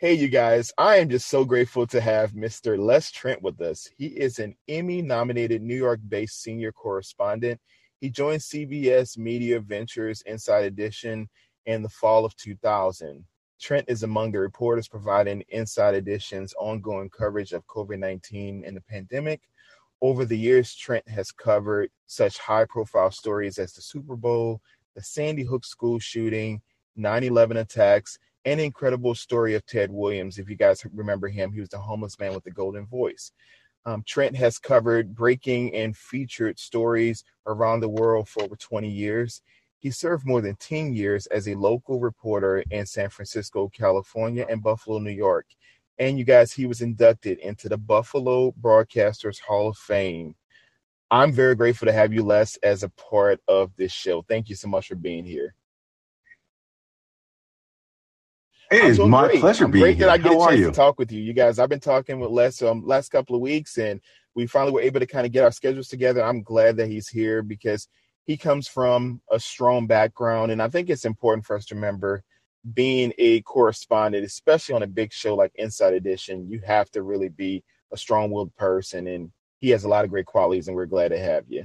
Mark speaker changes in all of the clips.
Speaker 1: Hey, you guys, I am just so grateful to have Mr. Les Trent with us. He is an Emmy nominated New York based senior correspondent. He joined CBS Media Ventures Inside Edition in the fall of 2000. Trent is among the reporters providing Inside Edition's ongoing coverage of COVID 19 and the pandemic. Over the years, Trent has covered such high profile stories as the Super Bowl, the Sandy Hook school shooting, 9 11 attacks, and incredible story of Ted Williams. If you guys remember him, he was the homeless man with the golden voice. Um, Trent has covered breaking and featured stories around the world for over 20 years. He served more than 10 years as a local reporter in San Francisco, California, and Buffalo, New York. And you guys, he was inducted into the Buffalo Broadcasters Hall of Fame. I'm very grateful to have you, Les, as a part of this show. Thank you so much for being here.
Speaker 2: It is my
Speaker 1: great.
Speaker 2: pleasure
Speaker 1: I'm
Speaker 2: being
Speaker 1: great
Speaker 2: here.
Speaker 1: that I get
Speaker 2: How
Speaker 1: a
Speaker 2: are
Speaker 1: chance
Speaker 2: you?
Speaker 1: to talk with you. You guys, I've been talking with Les um last couple of weeks, and we finally were able to kind of get our schedules together. I'm glad that he's here because he comes from a strong background, and I think it's important for us to remember being a correspondent, especially on a big show like Inside Edition, you have to really be a strong-willed person, and he has a lot of great qualities, and we're glad to have you.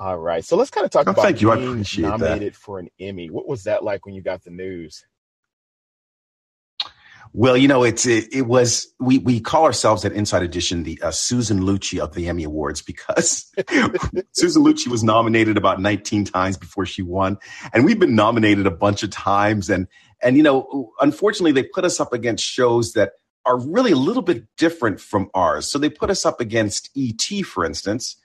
Speaker 1: All right, so let's kind of talk
Speaker 2: Oh,
Speaker 1: about
Speaker 2: thank you. I appreciate that.
Speaker 1: nominated for an Emmy. What was that like when you got the news?
Speaker 2: Well, you know, it's it, it was we we call ourselves at Inside Edition the uh, Susan Lucci of the Emmy Awards because Susan Lucci was nominated about 19 times before she won, and we've been nominated a bunch of times. And and you know, unfortunately, they put us up against shows that are really a little bit different from ours. So they put us up against ET, for instance,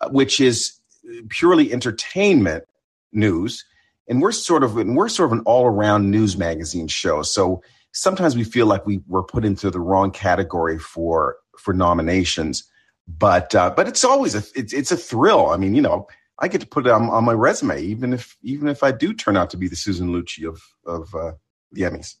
Speaker 2: uh, which is purely entertainment news, and we're sort of and we're sort of an all around news magazine show. So sometimes we feel like we were put into the wrong category for for nominations but uh, but it's always a it's, it's a thrill i mean you know i get to put it on, on my resume even if even if i do turn out to be the susan lucci of of uh, the emmys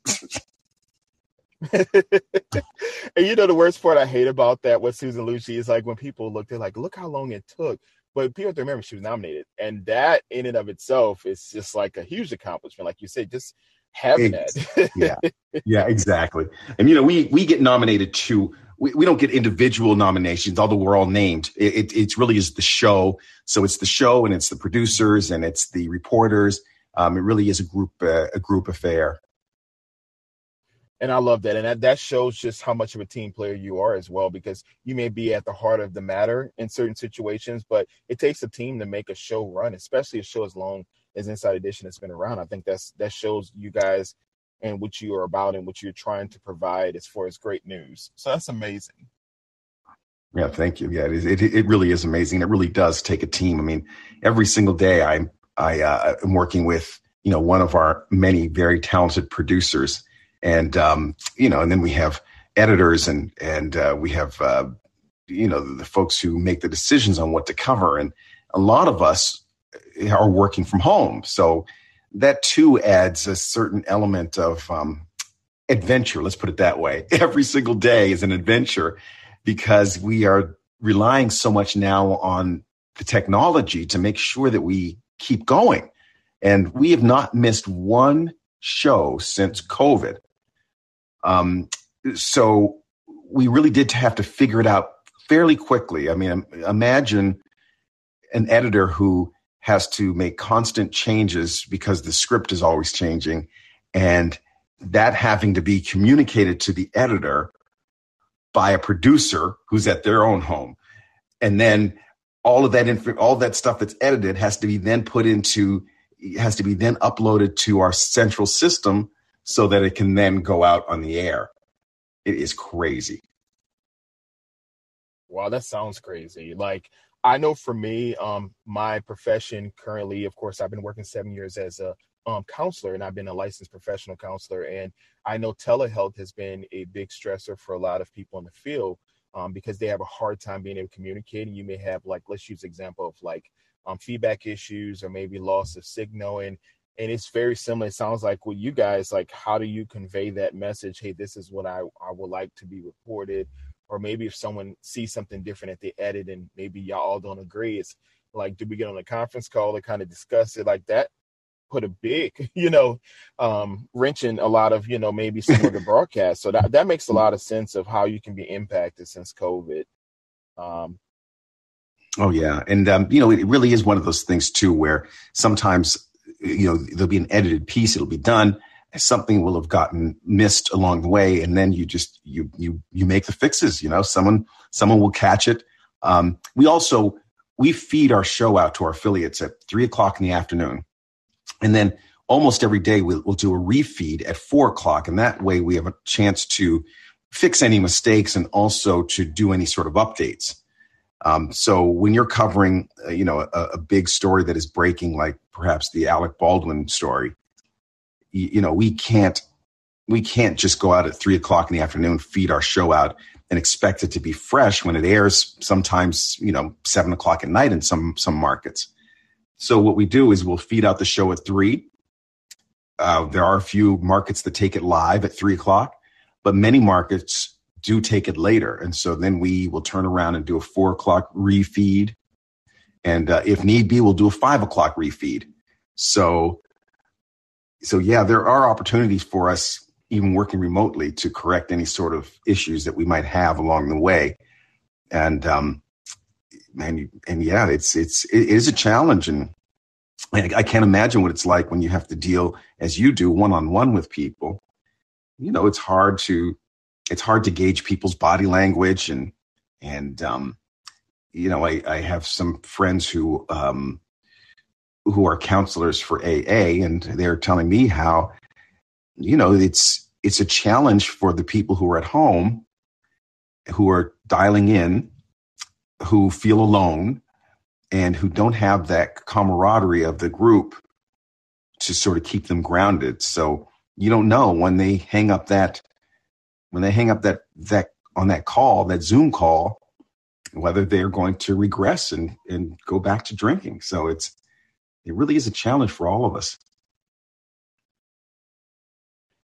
Speaker 1: and you know the worst part I hate about that with Susan Lucci is like when people look, they're like, look how long it took. But people have remember she was nominated. And that in and of itself is just like a huge accomplishment. Like you said, just having that.
Speaker 2: yeah yeah exactly and you know we we get nominated to we, we don't get individual nominations although we're all named it, it it's really is the show so it's the show and it's the producers and it's the reporters um, it really is a group uh, a group affair
Speaker 1: And I love that. And that, that shows just how much of a team player you are as well, because you may be at the heart of the matter in certain situations, but it takes a team to make a show run, especially a show as long as Inside Edition has been around. I think that's that shows you guys and what you are about and what you're trying to provide as far as great news. So that's amazing.
Speaker 2: Yeah, thank you. Yeah, it, it it really is amazing. It really does take a team. I mean, every single day I'm I uh, am working with you know one of our many very talented producers, and um, you know, and then we have editors and and uh, we have uh, you know the folks who make the decisions on what to cover, and a lot of us are working from home, so that too adds a certain element of um, adventure. Let's put it that way. Every single day is an adventure because we are relying so much now on the technology to make sure that we keep going. And we have not missed one show since COVID. Um, so we really did have to figure it out fairly quickly. I mean, imagine an editor who has to make constant changes because the script is always changing and that having to be communicated to the editor by a producer who's at their own home and then all of that inf- all that stuff that's edited has to be then put into has to be then uploaded to our central system so that it can then go out on the air it is crazy
Speaker 1: Wow, that sounds crazy. Like I know for me, um, my profession currently, of course, I've been working seven years as a um, counselor, and I've been a licensed professional counselor. And I know telehealth has been a big stressor for a lot of people in the field um, because they have a hard time being able to communicate. And you may have, like, let's use example of like um, feedback issues or maybe loss of signal, and and it's very similar. It sounds like with you guys, like, how do you convey that message? Hey, this is what I I would like to be reported or maybe if someone sees something different at the edit and maybe y'all all don't agree it's like do we get on a conference call to kind of discuss it like that put a big, you know, um, wrench in a lot of, you know, maybe some of the broadcasts. So that, that makes a lot of sense of how you can be impacted since COVID. Um,
Speaker 2: oh yeah. And, um, you know, it really is one of those things too, where sometimes, you know, there'll be an edited piece, it'll be done. Something will have gotten missed along the way. And then you just, you, you, you make the fixes, you know, someone, someone will catch it. Um, we also, we feed our show out to our affiliates at three o'clock in the afternoon. And then almost every day we'll, we'll do a refeed at four o'clock. And that way we have a chance to fix any mistakes and also to do any sort of updates. Um, so when you're covering, uh, you know, a, a, big story that is breaking, like perhaps the Alec Baldwin story, you, you, know, we can't we can't just go out at three o'clock in the afternoon, feed our show out, and expect it to be fresh when it airs. Sometimes, you know, seven o'clock at night in some some markets. So what we do is we'll feed out the show at three. Uh, there are a few markets that take it live at three o'clock, but many markets do take it later. And so then we will turn around and do a four o'clock refeed. And uh, if need be, we'll do a five o'clock refeed. So, so yeah, there are opportunities for us, even working remotely, to correct any sort of issues that we might have along the way. And um, and and yeah, it's it's it is a challenge, and I can't imagine what it's like when you have to deal as you do one on one with people. You know, it's hard to it's hard to gauge people's body language and and um, you know, I, I have some friends who um, who are counselors for AA, and they're telling me how you know it's it's a challenge for the people who are at home who are dialing in who feel alone and who don't have that camaraderie of the group to sort of keep them grounded. So you don't know when they hang up that when they hang up that that on that call, that Zoom call, whether they're going to regress and and go back to drinking. So it's it really is a challenge for all of us.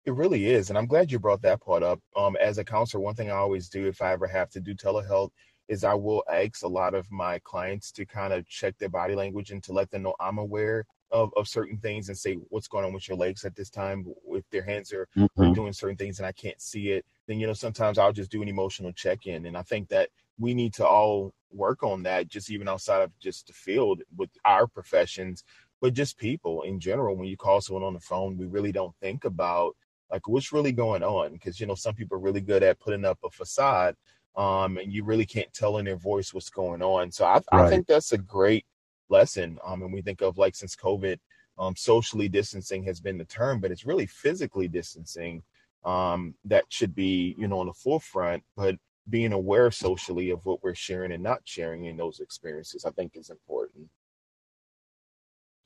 Speaker 1: It really is, and I'm glad you brought that part up. Um, as a counselor, one thing I always do if I ever have to do telehealth is I will ask a lot of my clients to kind of check their body language and to let them know I'm aware of, of certain things and say what's going on with your legs at this time if their hands are, mm-hmm. are doing certain things and I can't see it then you know sometimes I'll just do an emotional check-in and I think that we need to all work on that just even outside of just the field with our professions but just people in general when you call someone on the phone we really don't think about like what's really going on because you know some people are really good at putting up a facade um, and you really can't tell in their voice what's going on. So I, right. I think that's a great lesson. Um, and we think of like since COVID, um, socially distancing has been the term, but it's really physically distancing um, that should be, you know, on the forefront. But being aware socially of what we're sharing and not sharing in those experiences, I think is important.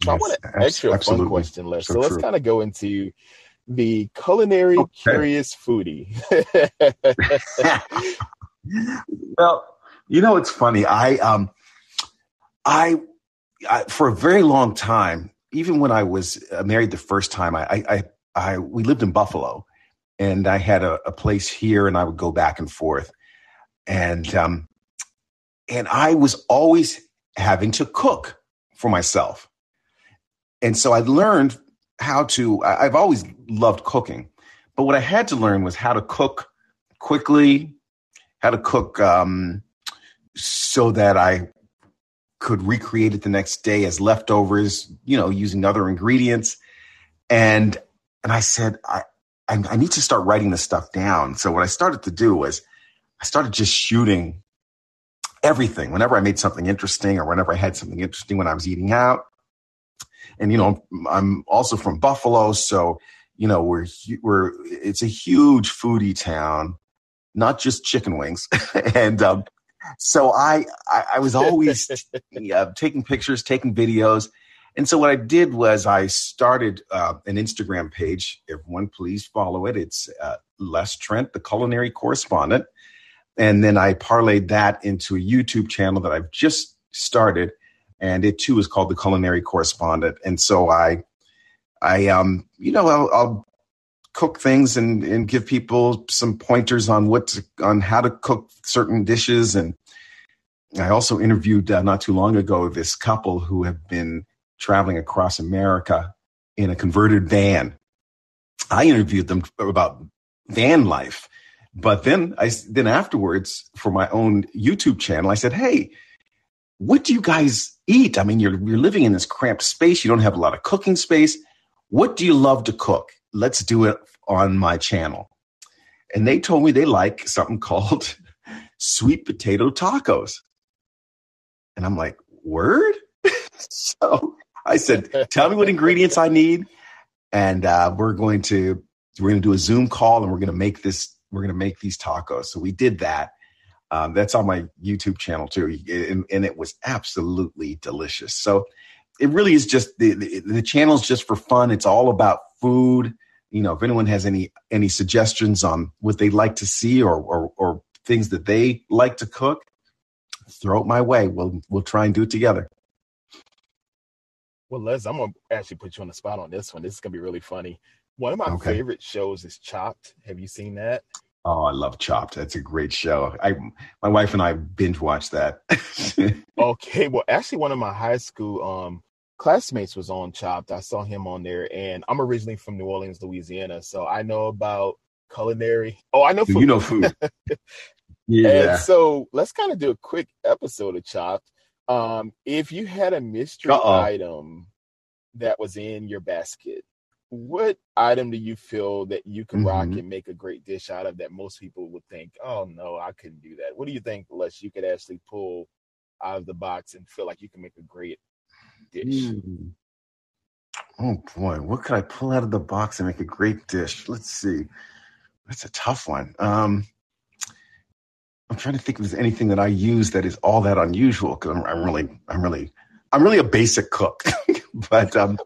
Speaker 1: So yes, I want to ask you a fun question, Les. So, so let's kind of go into the culinary okay. curious foodie.
Speaker 2: well, you know, it's funny. I, um, I, I, for a very long time, even when I was uh, married the first time, I, I, I, we lived in Buffalo, and I had a, a place here, and I would go back and forth, and um, and I was always having to cook for myself, and so I learned how to. I've always loved cooking, but what I had to learn was how to cook quickly, how to cook um, so that I could recreate it the next day as leftovers, you know, using other ingredients. And and I said, I, I, I need to start writing this stuff down. So what I started to do was I started just shooting everything whenever I made something interesting or whenever I had something interesting when I was eating out. And you know, I'm also from Buffalo, so you know we're we're it's a huge foodie town not just chicken wings. and um, so I, I, I was always uh, taking pictures, taking videos. And so what I did was I started uh, an Instagram page. Everyone, please follow it. It's uh, Les Trent, the culinary correspondent. And then I parlayed that into a YouTube channel that I've just started, and it too is called the Culinary Correspondent. And so I, I, um, you know, I'll, I'll cook things and, and give people some pointers on what to, on how to cook certain dishes. And I also interviewed uh, not too long ago this couple who have been traveling across America in a converted van. I interviewed them about van life. But then I then afterwards for my own YouTube channel, I said, "Hey, what do you guys eat? I mean, you're you're living in this cramped space. You don't have a lot of cooking space. What do you love to cook? Let's do it on my channel." And they told me they like something called sweet potato tacos. And I'm like, "Word?" so I said, "Tell me what ingredients I need." and uh, we're going to we're going to do a Zoom call and we're going to make this we're going to make these tacos. So we did that. Um, that's on my YouTube channel too, and, and, it was absolutely delicious. So it really is just the, the the channel is just for fun. It's all about food. You know, if anyone has any any suggestions on what they'd like to see or or, or things that they like to cook, throw it my way. We'll we'll try and do it together.
Speaker 1: Well, Les, I'm gonna actually put you on the spot on this one. This is gonna be really funny. One of my okay. favorite shows is Chopped. Have you seen that?
Speaker 2: Oh, I love Chopped. That's a great show. I, my wife and I binge watched that.
Speaker 1: okay, well, actually, one of my high school um classmates was on Chopped. I saw him on there, and I'm originally from New Orleans, Louisiana, so I know about culinary. Oh, I know
Speaker 2: food. You know food.
Speaker 1: yeah. And so let's kind of do a quick episode of Chopped. Um, if you had a mystery Uh-oh. item that was in your basket, what item do you feel that you can mm-hmm. rock and make a great dish out of that most people would think, oh no, I couldn't do that? What do you think, Les, you could actually pull out of the box and feel like you can make a great dish? Mm.
Speaker 2: Oh boy, what could I pull out of the box and make a great dish? Let's see. That's a tough one. Um, I'm trying to think if there's anything that I use that is all that unusual because I'm, I'm, really, I'm really, I'm really a basic cook. but um,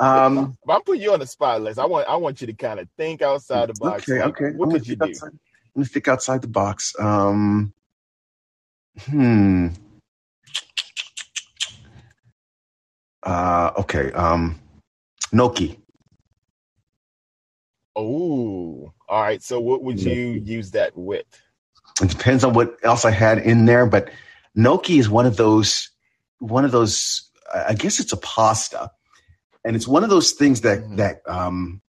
Speaker 1: um, I'm putting you on the spot, Les. I want, I want you to kind of think outside the box.
Speaker 2: Okay, like, okay. What could you do? Outside, let me think outside the box. Um, hmm. Uh, okay. Um, gnocchi.
Speaker 1: Oh, all right. So, what would you use that with?
Speaker 2: It depends on what else I had in there, but gnocchi is one of those one of those. I guess it's a pasta, and it's one of those things that mm-hmm. that um,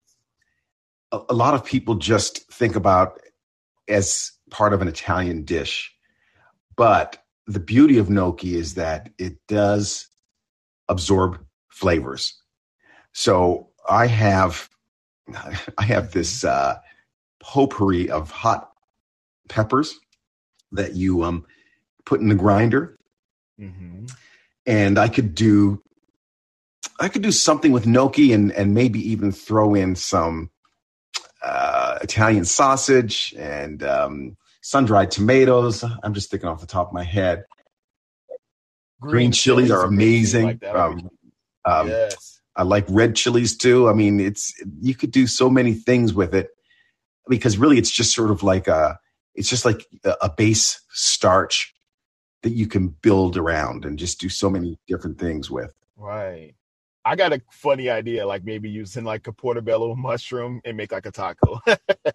Speaker 2: a, a lot of people just think about as part of an Italian dish. But the beauty of gnocchi is that it does absorb flavors. So I have I have this uh, potpourri of hot peppers that you um, put in the grinder. Mm-hmm. And I could do I could do something with gnocchi and and maybe even throw in some uh, Italian sausage and um, sun dried tomatoes. I'm just thinking off the top of my head. Green, Green chilies, are amazing. Like um, um, yes. I like red chilies too. I mean, it's you could do so many things with it because really, it's just sort of like a it's just like a base starch that you can build around and just do so many different things with.
Speaker 1: Right. I got a funny idea, like maybe using like a portobello mushroom and make like a taco.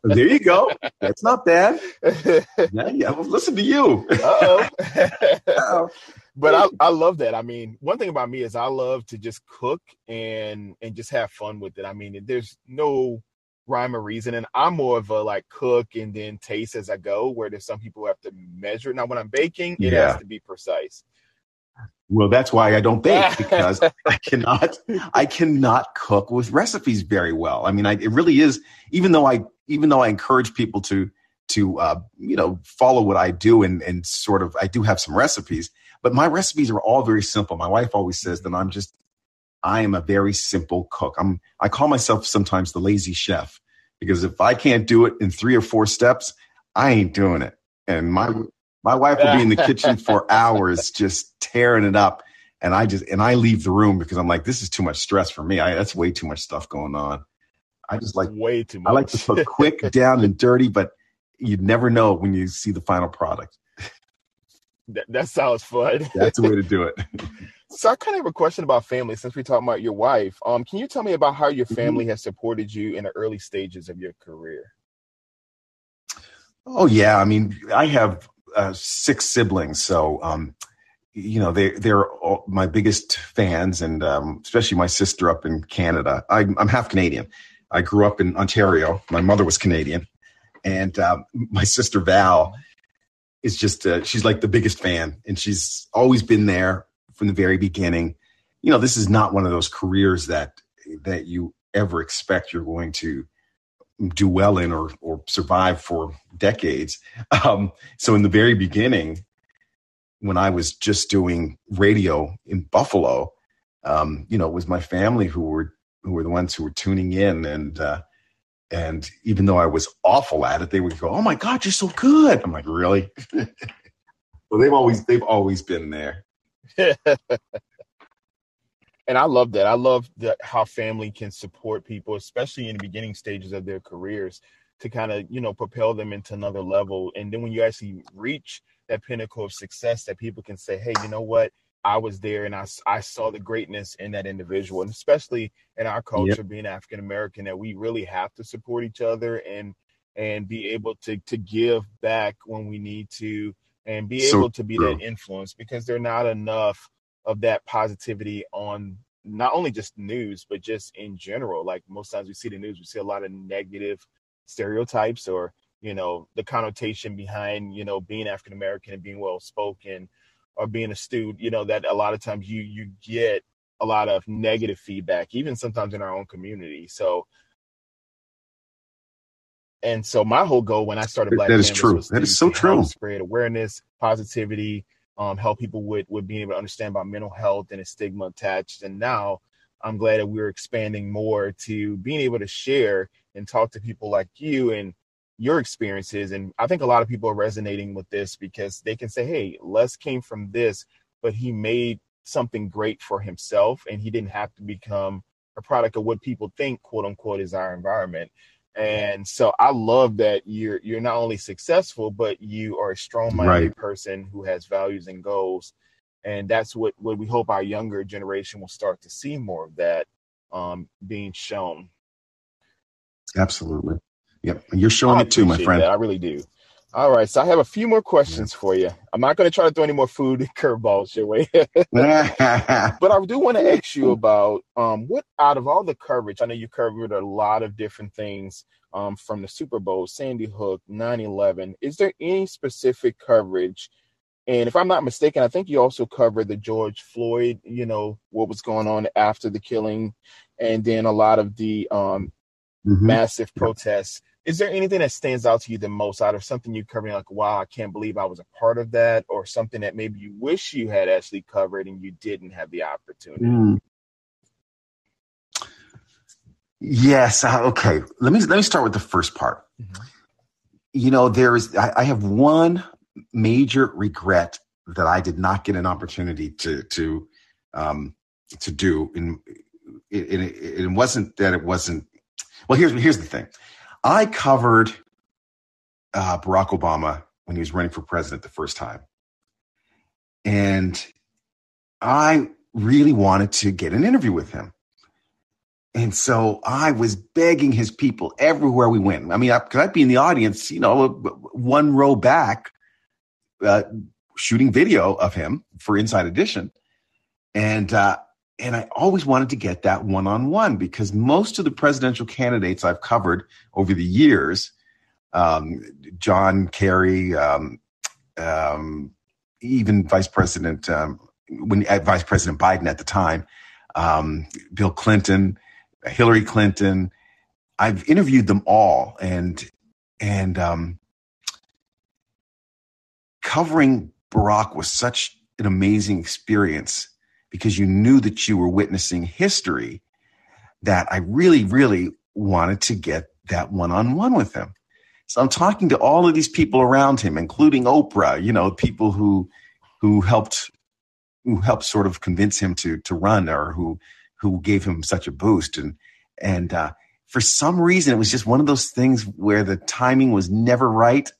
Speaker 2: there you go. That's not bad. Yeah, yeah. Well, listen to you.
Speaker 1: Uh-oh. but I, I love that. I mean, one thing about me is I love to just cook and and just have fun with it. I mean, there's no rhyme or reason. And I'm more of a like cook and then taste as I go, where there's some people who have to measure. Now, when I'm baking, it yeah. has to be precise.
Speaker 2: Well, that's why I don't bake because I cannot, I cannot cook with recipes very well. I mean, I, it really is. Even though I, even though I encourage people to, to, uh, you know, follow what I do and and sort of, I do have some recipes, but my recipes are all very simple. My wife always says that I'm just I am a very simple cook. I'm I call myself sometimes the lazy chef because if I can't do it in three or four steps, I ain't doing it. And my my wife will be in the kitchen for hours just tearing it up and I just and I leave the room because I'm like this is too much stress for me. I that's way too much stuff going on. I just like
Speaker 1: way too much.
Speaker 2: I like to cook quick, down and dirty, but you never know when you see the final product.
Speaker 1: That, that sounds fun.
Speaker 2: That's the way to do it.
Speaker 1: So I kind of have a question about family since we talked about your wife. Um, can you tell me about how your mm-hmm. family has supported you in the early stages of your career?
Speaker 2: Oh yeah, I mean, I have uh, six siblings, so um, you know, they they're all my biggest fans, and um, especially my sister up in Canada. I, I'm half Canadian. I grew up in Ontario. My mother was Canadian, and um, my sister Val is just uh, she's like the biggest fan, and she's always been there from the very beginning. You know, this is not one of those careers that that you ever expect you're going to do well in or or survive for decades. Um, so in the very beginning, when I was just doing radio in Buffalo, um, you know, it was my family who were who were the ones who were tuning in and uh, and even though I was awful at it, they would go, "Oh my God, you're so good!" I'm like, "Really?" well, they've always they've always been there.
Speaker 1: and I love that. I love that how family can support people, especially in the beginning stages of their careers, to kind of you know propel them into another level. And then when you actually reach that pinnacle of success, that people can say, "Hey, you know what? I was there and I, I saw the greatness in that individual, and especially in our culture, yep. being African American, that we really have to support each other and and be able to to give back when we need to, and be so able to be true. that influence because there's not enough of that positivity on not only just news but just in general. Like most times we see the news, we see a lot of negative stereotypes or you know the connotation behind you know being African American and being well spoken or being a student, you know, that a lot of times you you get a lot of negative feedback, even sometimes in our own community. So and so my whole goal when I started Black
Speaker 2: that is true. That is so true.
Speaker 1: Spread awareness, positivity, um, help people with with being able to understand about mental health and a stigma attached. And now I'm glad that we're expanding more to being able to share and talk to people like you and your experiences. And I think a lot of people are resonating with this because they can say, hey, Les came from this, but he made something great for himself and he didn't have to become a product of what people think, quote unquote, is our environment. And so I love that you're you're not only successful, but you are a strong-minded right. person who has values and goals. And that's what, what we hope our younger generation will start to see more of that um, being shown.
Speaker 2: Absolutely. Yep, you're showing it too, my friend.
Speaker 1: That. I really do. All right, so I have a few more questions for you. I'm not going to try to throw any more food curveballs your way, but I do want to ask you about um, what out of all the coverage. I know you covered a lot of different things um, from the Super Bowl, Sandy Hook, 9/11. Is there any specific coverage? And if I'm not mistaken, I think you also covered the George Floyd. You know what was going on after the killing, and then a lot of the um, mm-hmm. massive protests is there anything that stands out to you the most out of something you covered like wow i can't believe i was a part of that or something that maybe you wish you had actually covered and you didn't have the opportunity mm.
Speaker 2: yes uh, okay let me let me start with the first part mm-hmm. you know there's I, I have one major regret that i did not get an opportunity to to um to do and it, it, it wasn't that it wasn't well here's here's the thing I covered uh, Barack Obama when he was running for president the first time. And I really wanted to get an interview with him. And so I was begging his people everywhere we went. I mean, could I be in the audience, you know, one row back, uh, shooting video of him for Inside Edition. And uh, and I always wanted to get that one on one because most of the presidential candidates I've covered over the years, um, John Kerry, um, um, even Vice President um, when uh, Vice President Biden at the time, um, Bill Clinton, Hillary Clinton. I've interviewed them all, and and um, covering Barack was such an amazing experience because you knew that you were witnessing history that I really, really wanted to get that one on one with him. So I'm talking to all of these people around him, including Oprah, you know, people who who helped who helped sort of convince him to to run or who who gave him such a boost. And and uh, for some reason it was just one of those things where the timing was never right.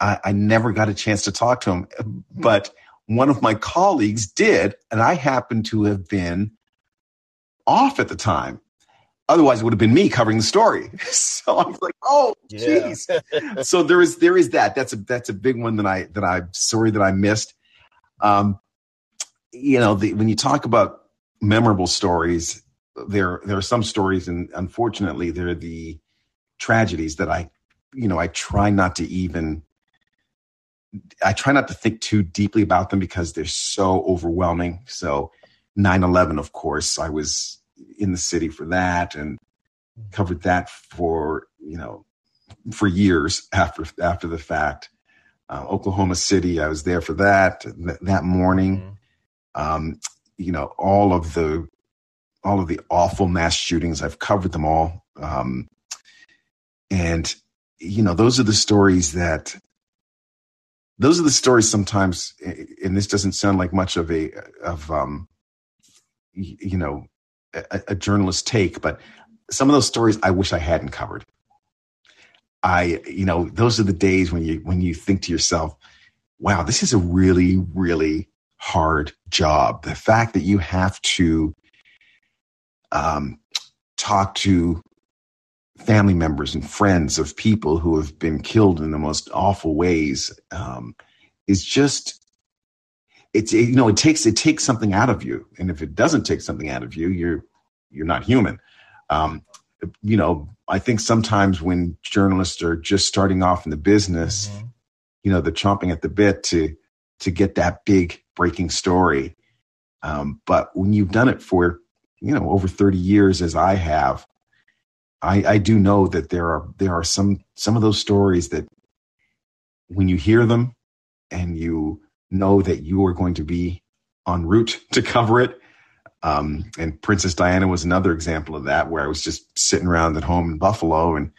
Speaker 2: I, I never got a chance to talk to him. But one of my colleagues did, and I happened to have been off at the time. Otherwise, it would have been me covering the story. So I was like, "Oh, jeez." Yeah. so there is there is that. That's a that's a big one that I that I'm sorry that I missed. Um, you know, the, when you talk about memorable stories, there there are some stories, and unfortunately, they're the tragedies that I, you know, I try not to even. I try not to think too deeply about them because they're so overwhelming. So, 9 11, of course, I was in the city for that and covered that for, you know, for years after after the fact. Uh, Oklahoma City, I was there for that th- that morning. Mm-hmm. Um, you know, all of the all of the awful mass shootings. I've covered them all, um, and you know, those are the stories that those are the stories sometimes. And this doesn't sound like much of a of um, you know a, a journalist take, but some of those stories I wish I hadn't covered. I, you know, those are the days when you when you think to yourself, wow, this is a really, really hard job. The fact that you have to um, talk to family members and friends of people who have been killed in the most awful ways um, is just it's it, you know it takes it takes something out of you. And if it doesn't take something out of you you're you're not human. Um, you know i think sometimes when journalists are just starting off in the business mm-hmm. you know they're chomping at the bit to to get that big breaking story. Um, but when you've done it for you know over 30 years as i have I, I do know that there are there are some some of those stories that when you hear them and you know that you are going to be en route to cover it. Um, and Princess Diana was another example of that, where I was just sitting around at home in Buffalo and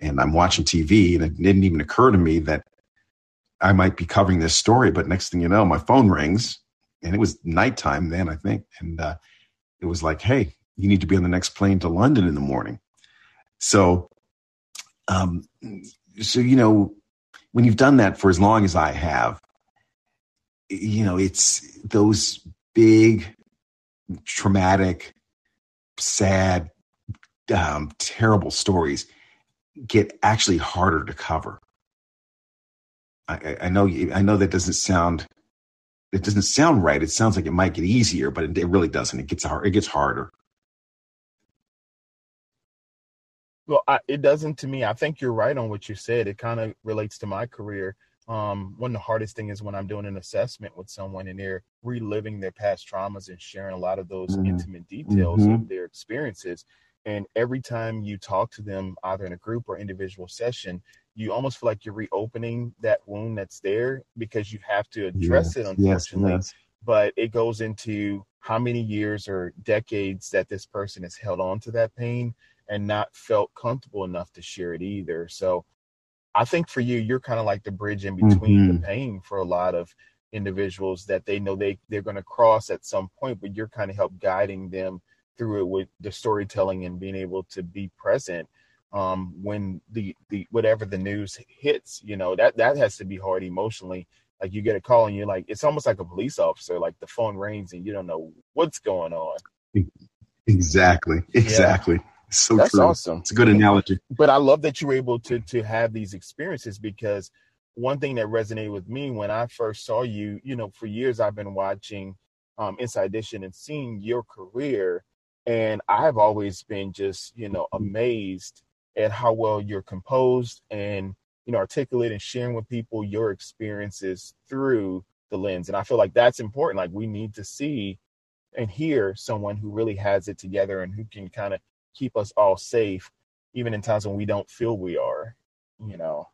Speaker 2: and I'm watching TV, and it didn't even occur to me that I might be covering this story. But next thing you know, my phone rings, and it was nighttime then, I think, and uh, it was like, "Hey, you need to be on the next plane to London in the morning." So, um, so you know, when you've done that for as long as I have, you know, it's those big, traumatic, sad, um, terrible stories get actually harder to cover. I, I know, I know that doesn't sound, it doesn't sound right. It sounds like it might get easier, but it, it really doesn't. It gets hard. It gets harder.
Speaker 1: Well, I, it doesn't to me. I think you're right on what you said. It kind of relates to my career um, one of the hardest thing is when I'm doing an assessment with someone and they're reliving their past traumas and sharing a lot of those mm-hmm. intimate details mm-hmm. of their experiences. And every time you talk to them, either in a group or individual session, you almost feel like you're reopening that wound that's there because you have to address yes, it, unfortunately. Yes, yes. But it goes into how many years or decades that this person has held on to that pain and not felt comfortable enough to share it either. So I think for you, you're kind of like the bridge in between mm-hmm. the pain for a lot of individuals that they know they they're going to cross at some point, but you're kind of help guiding them through it with the storytelling and being able to be present um, when the the whatever the news hits. You know that that has to be hard emotionally. Like you get a call and you're like, it's almost like a police officer. Like the phone rings and you don't know what's going on.
Speaker 2: Exactly. Exactly. Yeah. So
Speaker 1: that's
Speaker 2: true.
Speaker 1: awesome.
Speaker 2: It's a good analogy.
Speaker 1: But I love that you were able to to have these experiences because one thing that resonated with me when I first saw you, you know, for years I've been watching um, Inside Edition and seeing your career, and I've always been just you know amazed at how well you're composed and you know articulate and sharing with people your experiences through the lens. And I feel like that's important. Like we need to see and hear someone who really has it together and who can kind of keep us all safe, even in times when we don't feel we are, you know.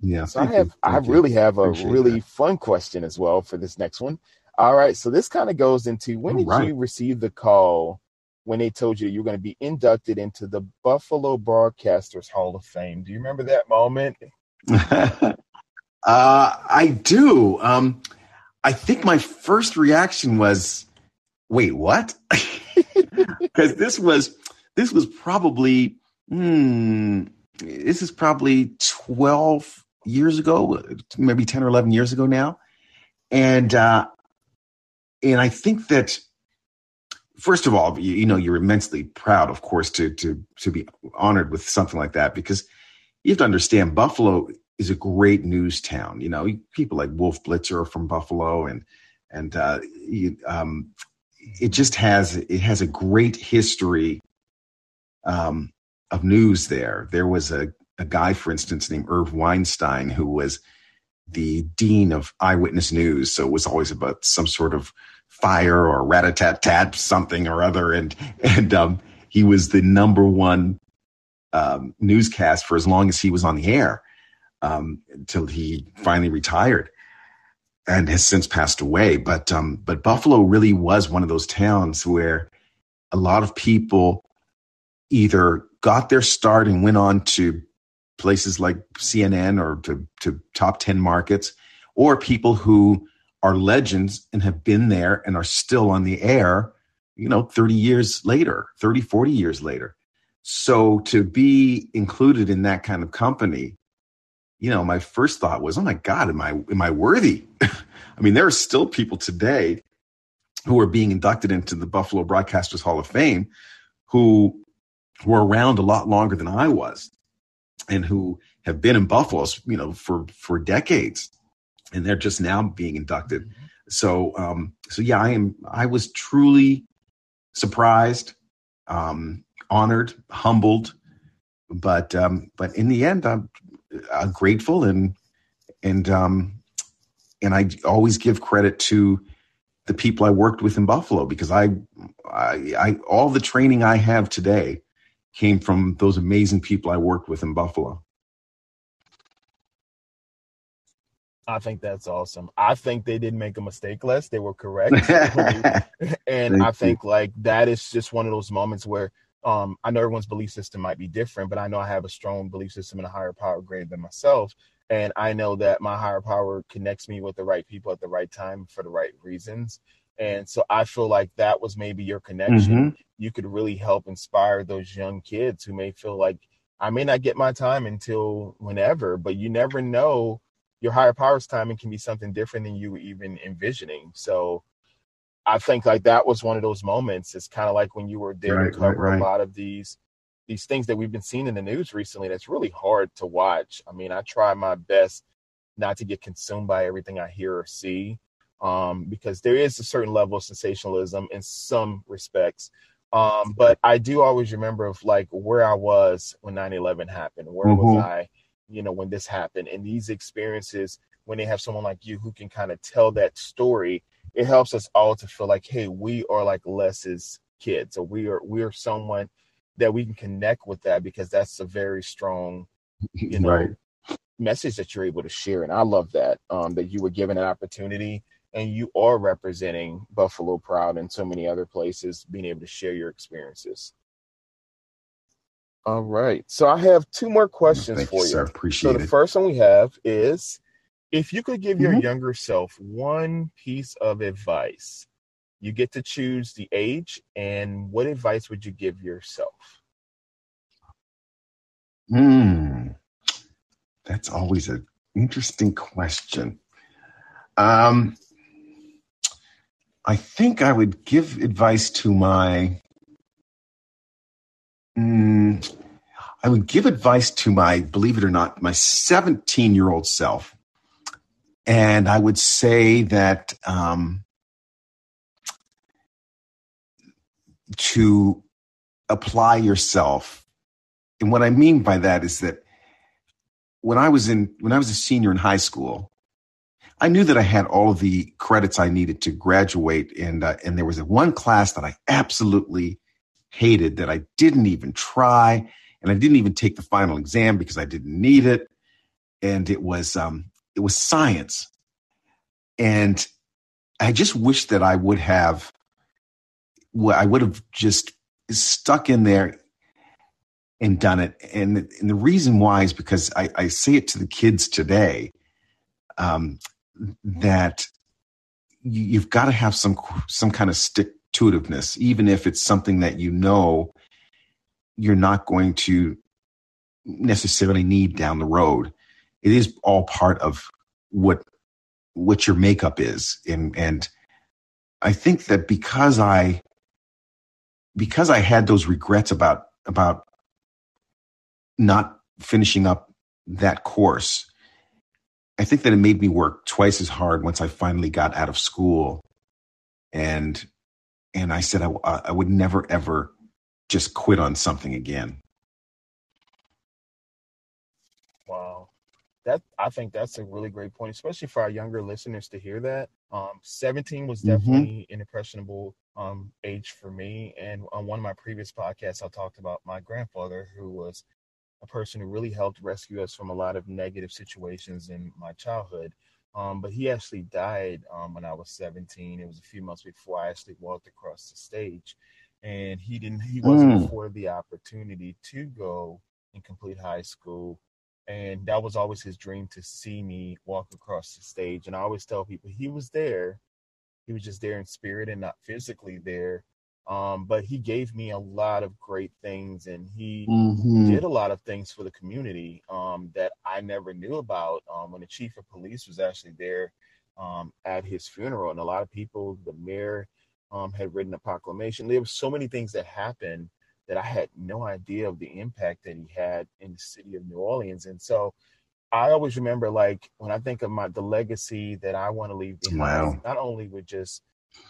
Speaker 2: Yeah.
Speaker 1: So I have you. I really have a Appreciate really that. fun question as well for this next one. All right. So this kind of goes into when all did right. you receive the call when they told you you're going to be inducted into the Buffalo Broadcasters Hall of Fame? Do you remember that moment?
Speaker 2: uh, I do. Um, I think my first reaction was, wait, what? because this was this was probably hmm, this is probably 12 years ago maybe 10 or 11 years ago now. And uh and i think that first of all you, you know you're immensely proud of course to to to be honored with something like that because you have to understand buffalo is a great news town. You know people like wolf blitzer are from buffalo and and uh, you, um, it just has it has a great history um, of news there. There was a, a guy, for instance, named Irv Weinstein, who was the dean of eyewitness news. So it was always about some sort of fire or rat a tat tat something or other, and and um, he was the number one um, newscast for as long as he was on the air um, until he finally retired and has since passed away. But um, but Buffalo really was one of those towns where a lot of people either got their start and went on to places like CNN or to, to top 10 markets, or people who are legends and have been there and are still on the air, you know, 30 years later, 30, 40 years later. So to be included in that kind of company, you know, my first thought was, oh my God, am I am I worthy? I mean, there are still people today who are being inducted into the Buffalo Broadcasters Hall of Fame who were around a lot longer than I was and who have been in Buffalo, you know, for for decades, and they're just now being inducted. Mm-hmm. So, um, so yeah, I am. I was truly surprised, um, honored, humbled, but um, but in the end, I'm, I'm grateful and and um, and I always give credit to the people I worked with in Buffalo because I, I, I all the training I have today came from those amazing people I worked with in Buffalo.
Speaker 1: I think that's awesome. I think they didn't make a mistake, Les. They were correct. and Thank I think you. like that is just one of those moments where um, I know everyone's belief system might be different, but I know I have a strong belief system in a higher power greater than myself. And I know that my higher power connects me with the right people at the right time for the right reasons. And so I feel like that was maybe your connection. Mm-hmm. You could really help inspire those young kids who may feel like I may not get my time until whenever, but you never know your higher powers timing can be something different than you were even envisioning. So I think like that was one of those moments. It's kind of like when you were there right, to cover right, right. a lot of these these things that we've been seeing in the news recently that's really hard to watch. I mean, I try my best not to get consumed by everything I hear or see um, because there is a certain level of sensationalism in some respects. Um, but I do always remember of like where I was when 9-11 happened. Where mm-hmm. was I, you know, when this happened? And these experiences, when they have someone like you who can kind of tell that story, it helps us all to feel like, hey, we are like Les's kids, or we are we are someone that we can connect with that because that's a very strong, you know, right. message that you're able to share. And I love that um, that you were given an opportunity and you are representing Buffalo Proud and so many other places, being able to share your experiences. All right. So I have two more questions Thank for you. Sir.
Speaker 2: Appreciate
Speaker 1: so the first one we have is if you could give your mm-hmm. younger self one piece of advice, you get to choose the age, and what advice would you give yourself?
Speaker 2: Hmm. That's always an interesting question. Um, I think I would give advice to my. Mm, I would give advice to my, believe it or not, my 17 year old self. And I would say that um, to apply yourself. And what I mean by that is that when I was in when I was a senior in high school, I knew that I had all of the credits I needed to graduate, and uh, and there was one class that I absolutely hated that I didn't even try, and I didn't even take the final exam because I didn't need it, and it was um, it was science, and I just wish that I would have, well, I would have just stuck in there and done it, and and the reason why is because I, I say it to the kids today. Um, that you, have got to have some some kind of stick to itiveness, even if it's something that you know you're not going to necessarily need down the road. It is all part of what what your makeup is, and and I think that because I because I had those regrets about about not finishing up that course I think that it made me work twice as hard once I finally got out of school, and and I said I, I would never ever just quit on something again.
Speaker 1: Wow. That I think that's a really great point, especially for our younger listeners to hear that. Um, 17 was mm-hmm. definitely mm-hmm. an impressionable um, age for me. And on one of my previous podcasts, I talked about my grandfather, who was a person who really helped rescue us from a lot of negative situations in my childhood. Um, but he actually died um, when I was 17. It was a few months before I actually walked across the stage, and he didn't. He wasn't mm. afforded the opportunity to go and complete high school and that was always his dream to see me walk across the stage. And i always tell people he was there. He was just there in spirit and not physically there. Um, but he gave me a lot of great things and he mm-hmm. did a lot of things for the community um, that i never knew about um, when the chief of police was actually there um, at his funeral. And a lot of people the mayor um, had written a proclamation. There were so many things that happened that I had no idea of the impact that he had in the city of New Orleans. And so I always remember like when I think of my the legacy that I want to leave behind, wow. not only with just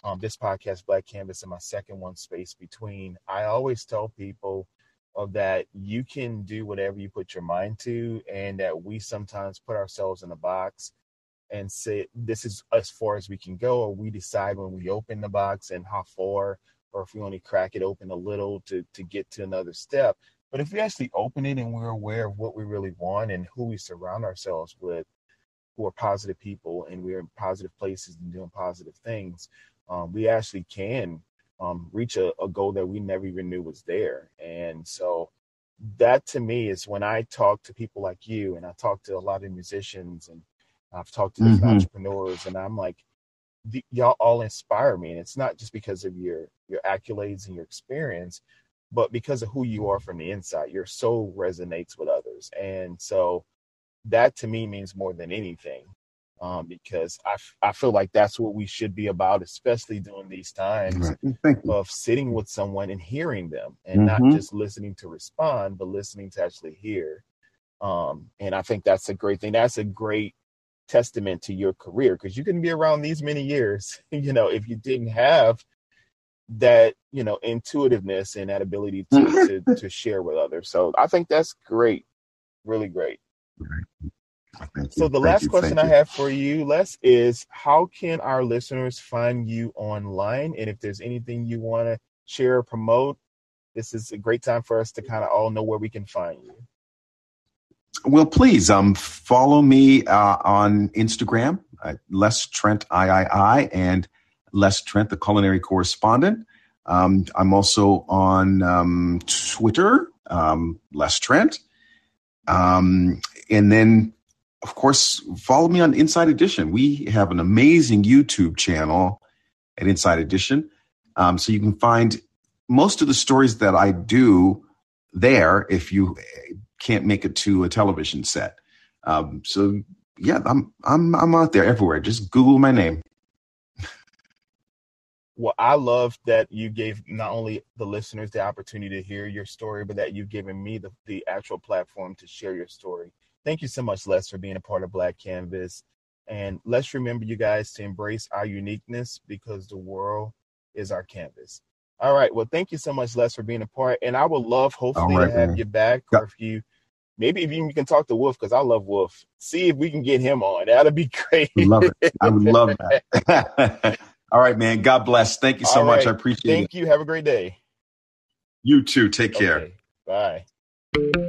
Speaker 1: um, this podcast, Black Canvas, and my second one, Space Between, I always tell people of that you can do whatever you put your mind to, and that we sometimes put ourselves in a box and say this is as far as we can go, or we decide when we open the box and how far or if we only crack it open a little to to get to another step. But if we actually open it and we're aware of what we really want and who we surround ourselves with, who are positive people and we're in positive places and doing positive things, um, we actually can um, reach a, a goal that we never even knew was there. And so that to me is when I talk to people like you and I talk to a lot of musicians and I've talked to different mm-hmm. entrepreneurs and I'm like, the, y'all all inspire me and it's not just because of your your accolades and your experience but because of who you are from the inside. Your soul resonates with others. And so that to me means more than anything um, because I, f- I feel like that's what we should be about especially during these times right. of sitting with someone and hearing them and mm-hmm. not just listening to respond but listening to actually hear. Um, and i think that's a great thing. That's a great testament to your career because you couldn't be around these many years, you know, if you didn't have that, you know, intuitiveness and that ability to, mm-hmm. to, to share with others. So I think that's great. Really great. So the Thank last you. question Thank I have for you, Les, is how can our listeners find you online? And if there's anything you want to share or promote, this is a great time for us to kind of all know where we can find you.
Speaker 2: Well, please um, follow me uh, on Instagram, uh, Les Trent III, and Les Trent, the culinary correspondent. Um, I'm also on um, Twitter, um, Les Trent. Um, and then, of course, follow me on Inside Edition. We have an amazing YouTube channel at Inside Edition. Um, so you can find most of the stories that I do there if you can't make it to a television set. Um, so yeah, I'm I'm I'm out there everywhere. Just Google my name.
Speaker 1: Well, I love that you gave not only the listeners the opportunity to hear your story, but that you've given me the, the actual platform to share your story. Thank you so much, Les, for being a part of Black Canvas. And let's remember, you guys, to embrace our uniqueness because the world is our canvas. All right. Well, thank you so much, Les, for being a part. And I would love, hopefully, right, to have man. you back, or if you maybe if you can talk to Wolf because I love Wolf. See if we can get him on. That'd be great.
Speaker 2: love it. I would love that. All right, man. God bless. Thank you so All much. I appreciate
Speaker 1: Thank it. Thank you. Have a great day.
Speaker 2: You too. Take care.
Speaker 1: Okay. Bye.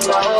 Speaker 1: Flower.